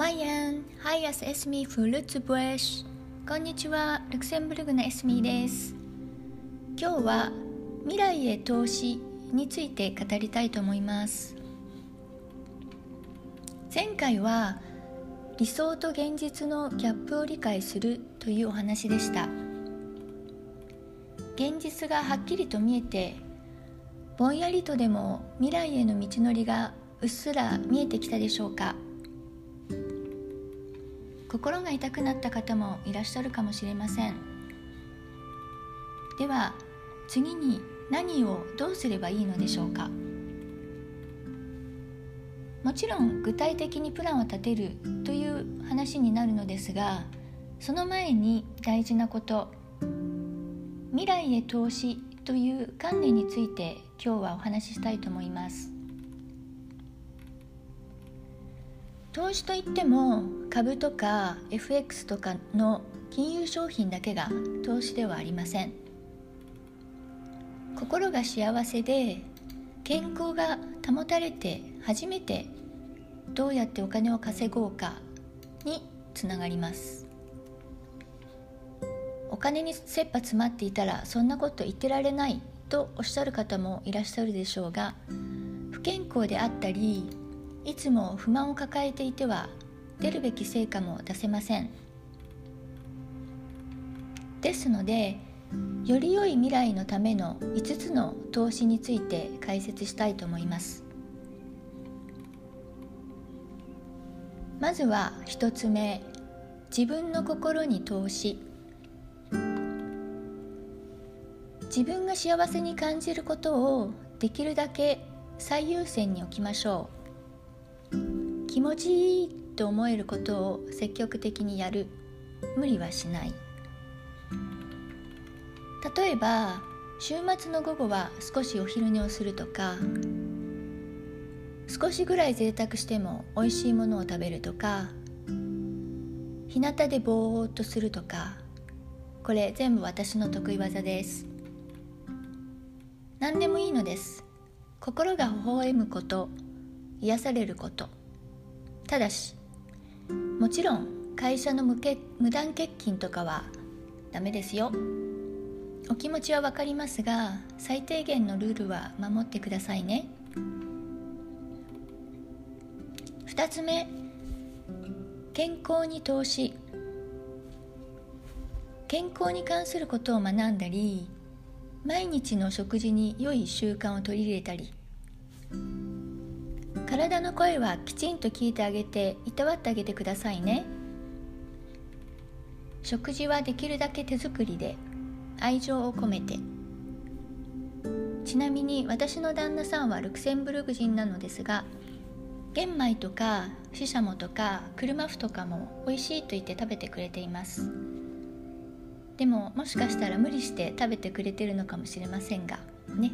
Moien, hei ass エスミ vu Lëtzebuerg。こんにちは、ルクセンブルグのエスミです。今日は未来へ投資について語りたいと思います。前回は理想と現実のギャップを理解するというお話でした。現実がはっきりと見えてぼんやりとでも未来への道のりがうっすら見えてきたでしょうか心が痛くなった方もいらっしゃるかもしれません。では次に何をどうすればいいのでしょうか。もちろん具体的にプランを立てるという話になるのですがその前に大事なこと。未来へ投資という観念について今日はお話ししたいと思います。投資といっても株とか FX とかの金融商品だけが投資ではありません。心が幸せで健康が保たれて初めてどうやってお金を稼ごうかにつながります。お金に切羽詰まっていたらそんなこと言ってられないとおっしゃる方もいらっしゃるでしょうが不健康であったりいつも不満を抱えていては出るべき成果も出せません。ですのでより良い未来のための5つの投資について解説したいと思います。まずは1つ目自分の心に投資。自分が幸せに感じることをできるだけ最優先に置きましょう。気持ちいいと思えることを積極的にやる。無理はしない。例えば週末の午後は少しお昼寝をするとか少しぐらい贅沢しても美味しいものを食べるとか日向でぼーっとするとかこれ全部私の得意技です。何でもいいのです。心が微笑むこと癒されること。ただしもちろん会社の無け無断欠勤とかはダメですよ。お気持ちは分かりますが最低限のルールは守ってくださいね。2つ目健康に投資。健康に関することを学んだり毎日の食事に良い習慣を取り入れたり体の声はきちんと聞いてあげていたわってあげてくださいね。食事はできるだけ手作りで愛情を込めて。ちなみに私の旦那さんはルクセンブルク人なのですが玄米とかシシャモとか車麩とかも美味しいと言って食べてくれています。でももしかしたら無理して食べてくれてるのかもしれませんがね。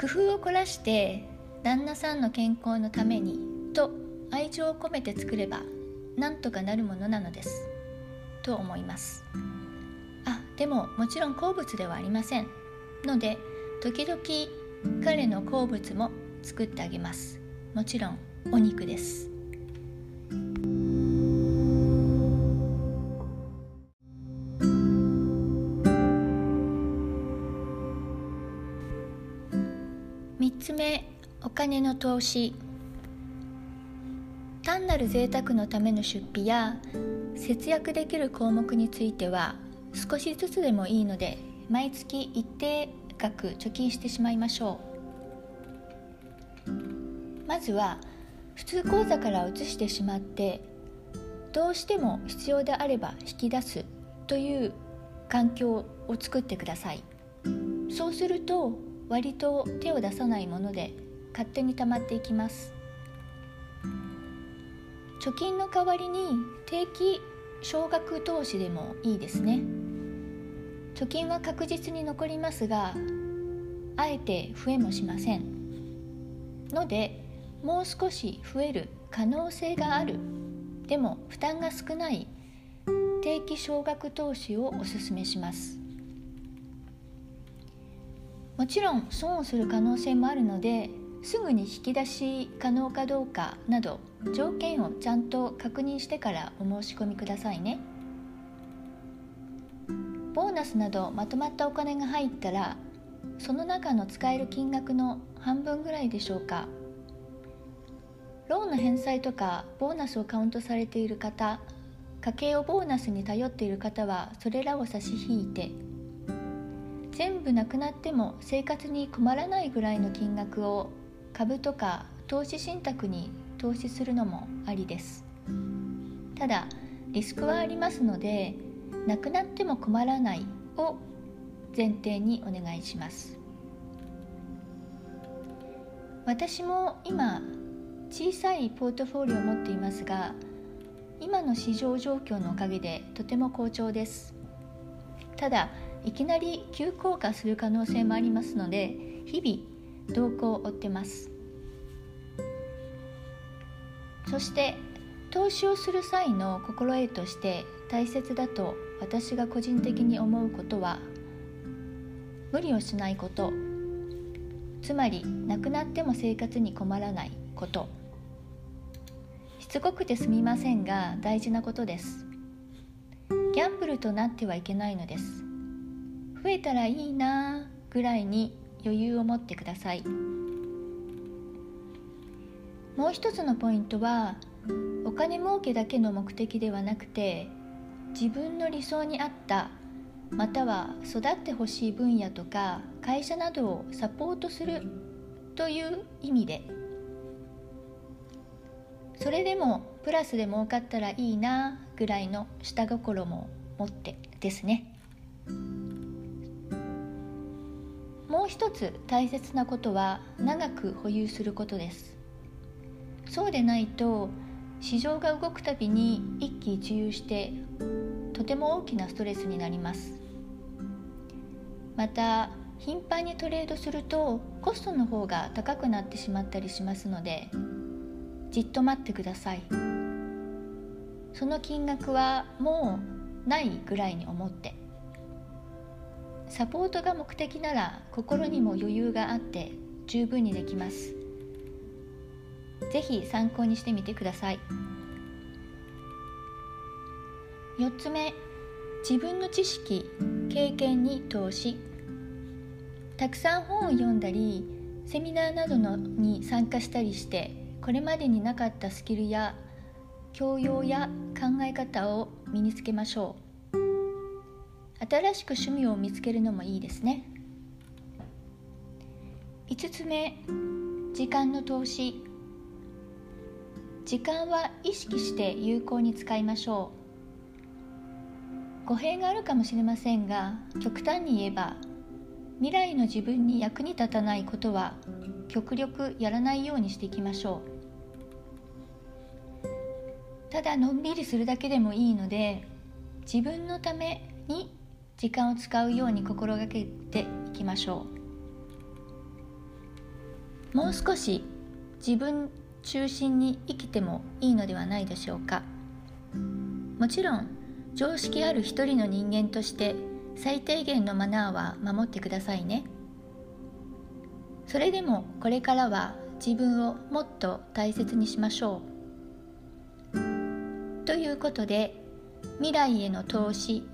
工夫を凝らして旦那さんの健康のためにと愛情を込めて作ればなんとかなるものなのです。と思います。あでももちろん好物ではありません。ので時々彼の好物も作ってあげます。もちろんお肉です。つ目お金の投資。単なる贅沢のための出費や節約できる項目については少しずつでもいいので毎月一定額貯金してしまいましょう。まずは普通口座から移してしまってどうしても必要であれば引き出すという環境を作ってください。そうすると割と手を出さないもので勝手に溜まっていきます。貯金の代わりに定期少額投資でもいいですね。貯金は確実に残りますがあえて増えもしません。のでもう少し増える可能性がある。でも負担が少ない定期少額投資をお勧めします。もちろん損をする可能性もあるのですぐに引き出し可能かどうかなど条件をちゃんと確認してからお申し込みくださいね。ボーナスなどまとまったお金が入ったらその中の使える金額の半分ぐらいでしょうか。ローンの返済とかボーナスをカウントされている方家計をボーナスに頼っている方はそれらを差し引いて全部なくなっても生活に困らないぐらいの金額を株とか投資信託に投資するのもありです。ただリスクはありますのでなくなっても困らないを前提にお願いします。私も今小さいポートフォリオを持っていますが今の市場状況のおかげでとても好調です。ただいきなり急降下する可能性もありますので日々動向を追ってます。そして投資をする際の心得として大切だと私が個人的に思うことは無理をしないこと。つまりなくなっても生活に困らないこと。しつこくてすみませんが大事なことです。ギャンブルとなってはいけないのです。増えたらいいなぐらいに余裕を持ってください。もう一つのポイントはお金儲けだけの目的ではなくて自分の理想に合ったまたは育ってほしい分野とか会社などをサポートするという意味で。それでもプラスで儲かったらいいなぐらいの下心も持ってですね。もう一つ大切なことは長く保有することです。そうでないと市場が動くたびに一喜一憂してとても大きなストレスになります。また頻繁にトレードするとコストの方が高くなってしまったりしますのでじっと待ってください。その金額はもうないぐらいに思って。サポートが目的なら心にも余裕があって十分にできます。是非参考にしてみてください。4つ目自分の知識経験に投資。たくさん本を読んだりセミナーなどのに参加したりしてこれまでになかったスキルや教養や考え方を身につけましょう。新しく趣味を見つけるのもいいですね。5つ目時間の投資。時間は意識して有効に使いましょう。語弊があるかもしれませんが極端に言えば未来の自分に役に立たないことは極力やらないようにしていきましょう。ただのんびりするだけでもいいので自分のために時間を使うように心がけていきましょう。もう少し自分中心に生きてもいいのではないでしょうか。もちろん常識ある一人の人間として最低限のマナーは守ってくださいね。それでもこれからは自分をもっと大切にしましょう。ということで未来への投資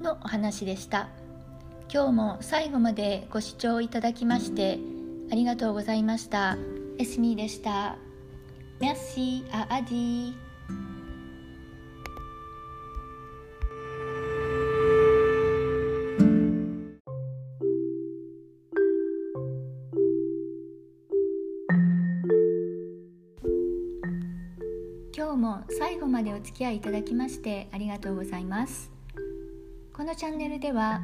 のお話でした。今日も最後までご視聴いただきましてありがとうございました。エスミーでした。Merci à Adi 今日も最後までお付き合いいただきましてありがとうございます。このチャンネルでは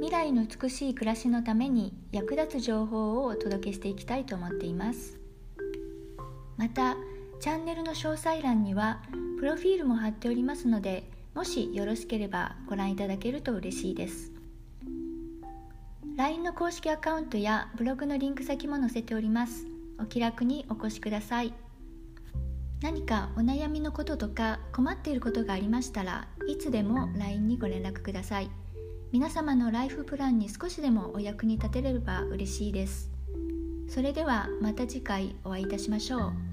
未来の美しい暮らしのために役立つ情報をお届けしていきたいと思っています。またチャンネルの詳細欄にはプロフィールも貼っておりますのでもしよろしければご覧いただけると嬉しいです。LINE の公式アカウントやブログのリンク先も載せております。お気楽にお越しください。何かお悩みのこととか困っていることがありましたらいつでも LINE にご連絡ください皆様のライフプランに少しでもお役に立てれば嬉しいですそれではまた次回お会いいたしましょう。